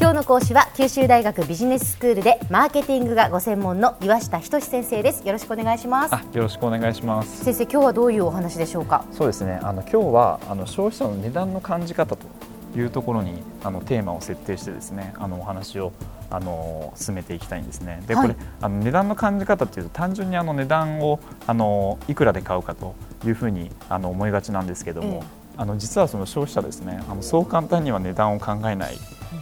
今日の講師は九州大学ビジネススクールでマーケティングがご専門の岩下仁先生です。よろしくお願いします。あよろしくお願いします。先生今日はどういうお話でしょうか？そうですね。あの今日はあの消費者の値段の感じ方というところにあのテーマを設定してですねあのお話をあの進めていきたいんですね。で、はい、これあの値段の感じ方っていうと単純にあの値段をあのいくらで買うかというふうにあの思いがちなんですけども、え。あの実はその消費者ですねあのそう簡単には値段を考えない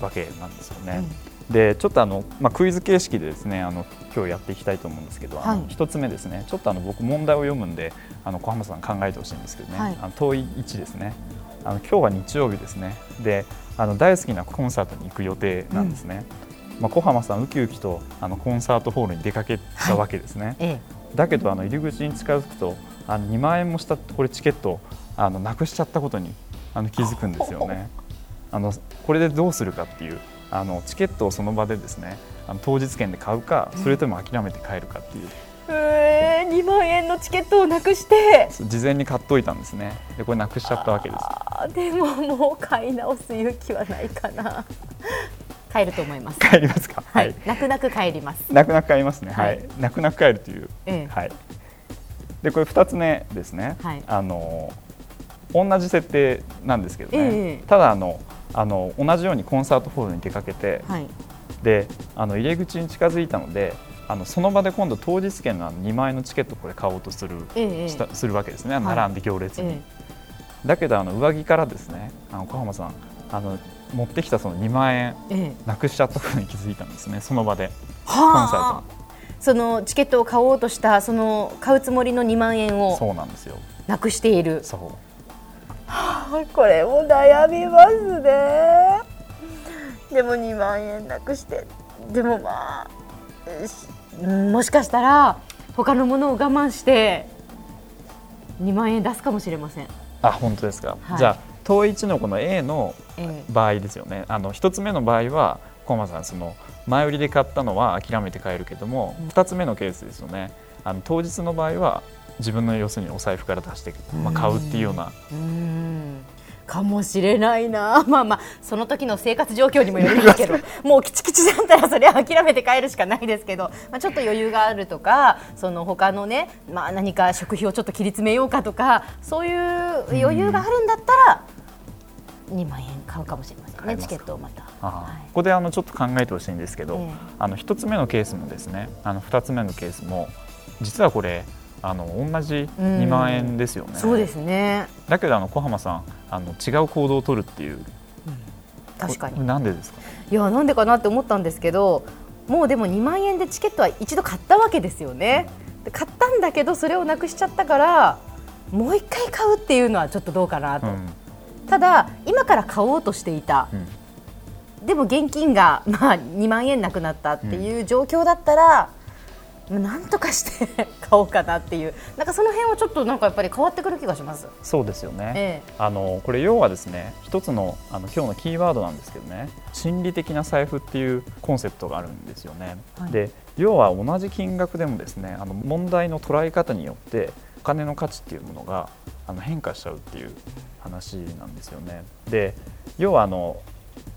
わけなん。ですよね。うん、でちょっとあの、まあ、クイズ形式でですねあの今日やっていきたいと思うんですけど、はい、1つ目ですね。ちょっとあの僕問題を読むんであの小浜さん考えてほしいんですけどね、はい、あの問い1ですね。あの今日は日曜日ですね。であの大好きなコンサートに行く予定なんですね、うん、まあ、小浜さんウキウキとあのコンサートホールに出かけたわけですね、はい、だけどあの入り口に近づくとあの2万円もしたこれチケットあのなくしちゃったことにあの気づくんですよね。あのこれでどうするかっていうあのチケットをその場でですねあの当日券で買うかそれとも諦めて帰るかっていう。えー、2万円のチケットをなくして。事前に買っといたんですね。でこれなくしちゃったわけです。でももう買い直す勇気はないかな。帰ると思います。帰りますか？はい、泣く泣く帰ります。泣く泣く帰りますね。はい、泣く泣く帰るという、ええ、はい。でこれ二つ目ですね、はい、あの同じ設定なんですけどね、え。ただあのあの同じようにコンサートホールに出かけて、はい、であの入り口に近づいたのであのその場で今度当日券の2万円のチケットこれ買おうとする,、えしたするわけですね、並んで行列に。え、だけどあの上着からですねあの小浜さんあの持ってきたその2万円、なくしちゃったことに気づいたんですねその場で。コンサート。そのチケットを買おうとしたその買うつもりの2万円をそうなんですよ。なくしている。そう これも悩みますね。でも2万円なくして。でもまあもしかしたら他のものを我慢して2万円出すかもしれません。あ本当ですか、はい、じゃあ統一のこの A の場合ですよね、あの1つ目の場合はコマさんその前売りで買ったのは諦めて買えるけども、うん、2つ目のケースですよね。あの当日の場合は自分の要するにお財布から出して、まあ、買うっていうような。うん。かもしれないな、まあまあ、その時の生活状況にもよりますけど、もうきちきちだったら、それは諦めて帰るしかないですけど、まあ、ちょっと余裕があるとか、その他のね、まあ、何か食費をちょっと切り詰めようかとか、そういう余裕があるんだったら、2万円買うかもしれませんね、チケットをまた。はい、ここであのちょっと考えてほしいんですけど、えー、あの1つ目のケースもですね、あの2つ目のケースも、実はこれ、あの同じ2万円ですよね。そうですね。だけどあの小浜さんあの違う行動を取るっていう。うん、確かに。なんでですか？いやなんでかなって思ったんですけど、もうでも2万円でチケットは一度買ったわけですよね。で買ったんだけどそれをなくしちゃったから、もう一回買うっていうのはちょっとどうかなと。うん、ただ今から買おうとしていた。うん、でも現金がまあ2万円なくなったっていう状況だったら。なんとかして買おうかなっていうなんかその辺はちょっとなんかやっぱり変わってくる気がします。そうですよね、ええ、あのこれ要はですね一つのあの今日のキーワードなんですけどね心理的な財布っていうコンセプトがあるんですよね、はい、で要は同じ金額でもですねあの問題の捉え方によってお金の価値っていうものがあの変化しちゃうっていう話なんですよね。で要はあの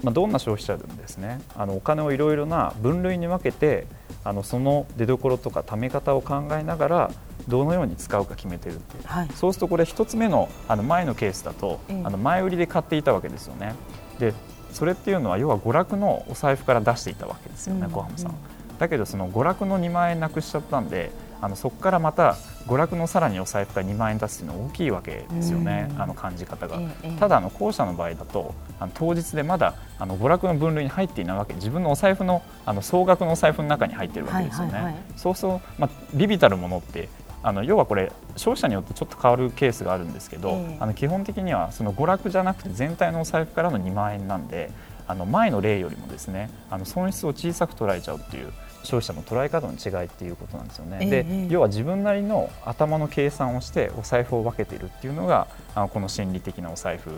まあ、どんな消費者でもですねあのお金をいろいろな分類に分けてあのその出どころとかため方を考えながらどのように使うか決めてるっていう、はい、そうするとこれ1つ目のあの前のケースだと、あの前売りで買っていたわけですよね。でそれっていうのは要は娯楽のお財布から出していたわけですよね、小浜さん。だけどその娯楽の2万円なくしちゃったんであのそこからまた娯楽のさらにお財布が2万円出すっていうのは大きいわけですよね、あの感じ方が。ただ後者の場合だとあの当日でまだあの娯楽の分類に入っていないわけ。自分のお財布のあの総額のお財布の中に入っているわけですよね。そうすると、まあ、ビビたるものってあの要はこれ消費者によってちょっと変わるケースがあるんですけど、えー、あの基本的にはその娯楽じゃなくて全体のお財布からの2万円なんであの前の例よりもですねあの損失を小さく捉えちゃうっていう消費者の捉え方の違いっていうことなんですよね。えー、で要は自分なりの頭の計算をしてお財布を分けているっていうのがあのこの心理的なお財布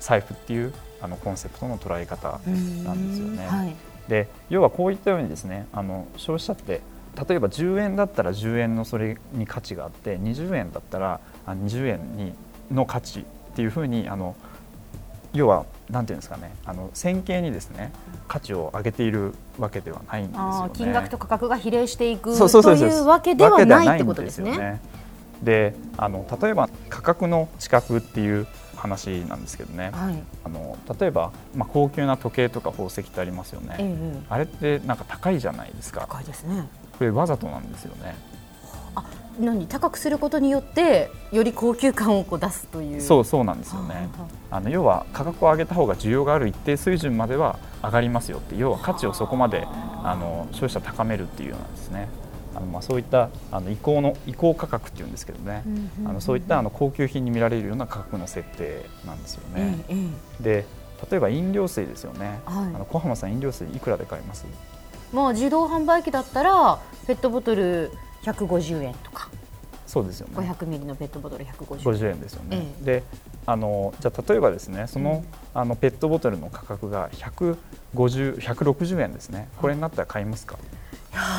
財布っていうあのコンセプトの捉え方なんですよね。はい、で要はこういったようにですねあの消費者って例えば10円だったら10円のそれに価値があって20円だったら20円にの価値っていうふうにあの要はなんていうんですかねあの線形にですね価値を上げているわけではないんですよ、ね、金額と価格が比例していくというわけではないってことですね。であの例えば価格の近くっていう話なんですけどね、はい、あの例えば、まあ、高級な時計とか宝石ってありますよね、ええ、あれってなんか高いじゃないですか。高いですね。これわざとなんですよね。あ何高くすることによってより高級感をこう出すという。そうそうなんですよね。あの要は価格を上げた方が需要がある一定水準までは上がりますよって要は価値をそこまであ。の消費者高めるっていうようなんですね。あのまあそういったあの移行の移行価格っていうんですけどね、あのそういったあの高級品に見られるような価格の設定なんですよね。で例えば飲料水ですよね、はい、あの小浜さん飲料水いくらで買います？まあ自動販売機だったらペットボトル150円とかそうですよね500ミリのペットボトル150円 ,50 円ですよね、ええ、であのじゃ例えばですねそのうん、あのペットボトルの価格が150 160円ですねこれになったら買いますか、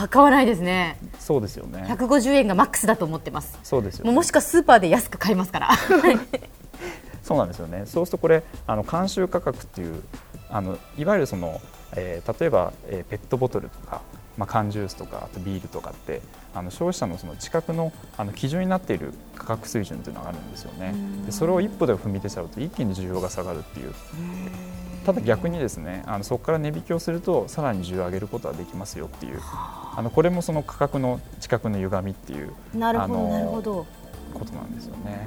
買わないですね。そうですよね。150円がマックスだと思ってます。そうですよ、ね、もしくはスーパーで安く買いますから。そうなんですよね。そうするとこれあの慣習価格っていうあのいわゆるその、えー、例えば、えー、ペットボトルとか、まあ、缶ジュースとかあとビールとかってあの消費者のその近くのあの基準になっている価格水準というのがあるんですよね。でそれを一歩で踏み出ちゃうと一気に需要が下がるっていう。ただ逆にですねあのそこから値引きをするとさらに需要を上げることはできますよっていうあのこれもその価格の近くの歪みっていうなるほどなるほどことなんですよね。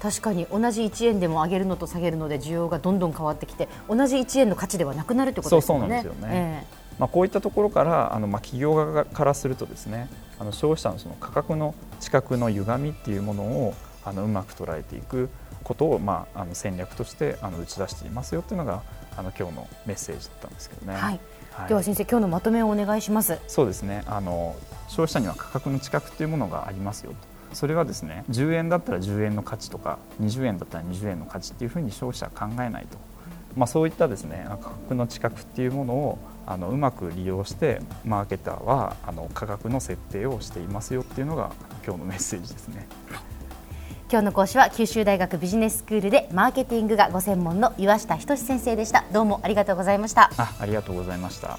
確かに同じ1円でも上げるのと下げるので需要がどんどん変わってきて同じ1円の価値ではなくなるってことですよね。そうそうなんですよね、えー、まあ、こういったところからあの、まあ、企業側からするとですねあの消費者のその価格の近くの歪みっていうものをあのうまく捉えていくことを、まあ、あの戦略としてあの打ち出していますよというのがあの今日のメッセージだったんですけどね。はいはい、では先生今日のまとめをお願いします。そうですねあの消費者には価格の近くというものがありますよと。それはですね10円だったら10円の価値とか20円だったら20円の価値っていうふうに消費者は考えないと、まあ、そういったですね価格の近くっていうものをあのうまく利用してマーケターはあの価格の設定をしていますよっていうのが今日のメッセージですね。今日の講師は九州大学ビジネススクールでマーケティングがご専門の岩下仁先生でしたどうもありがとうございましたあありがとうございました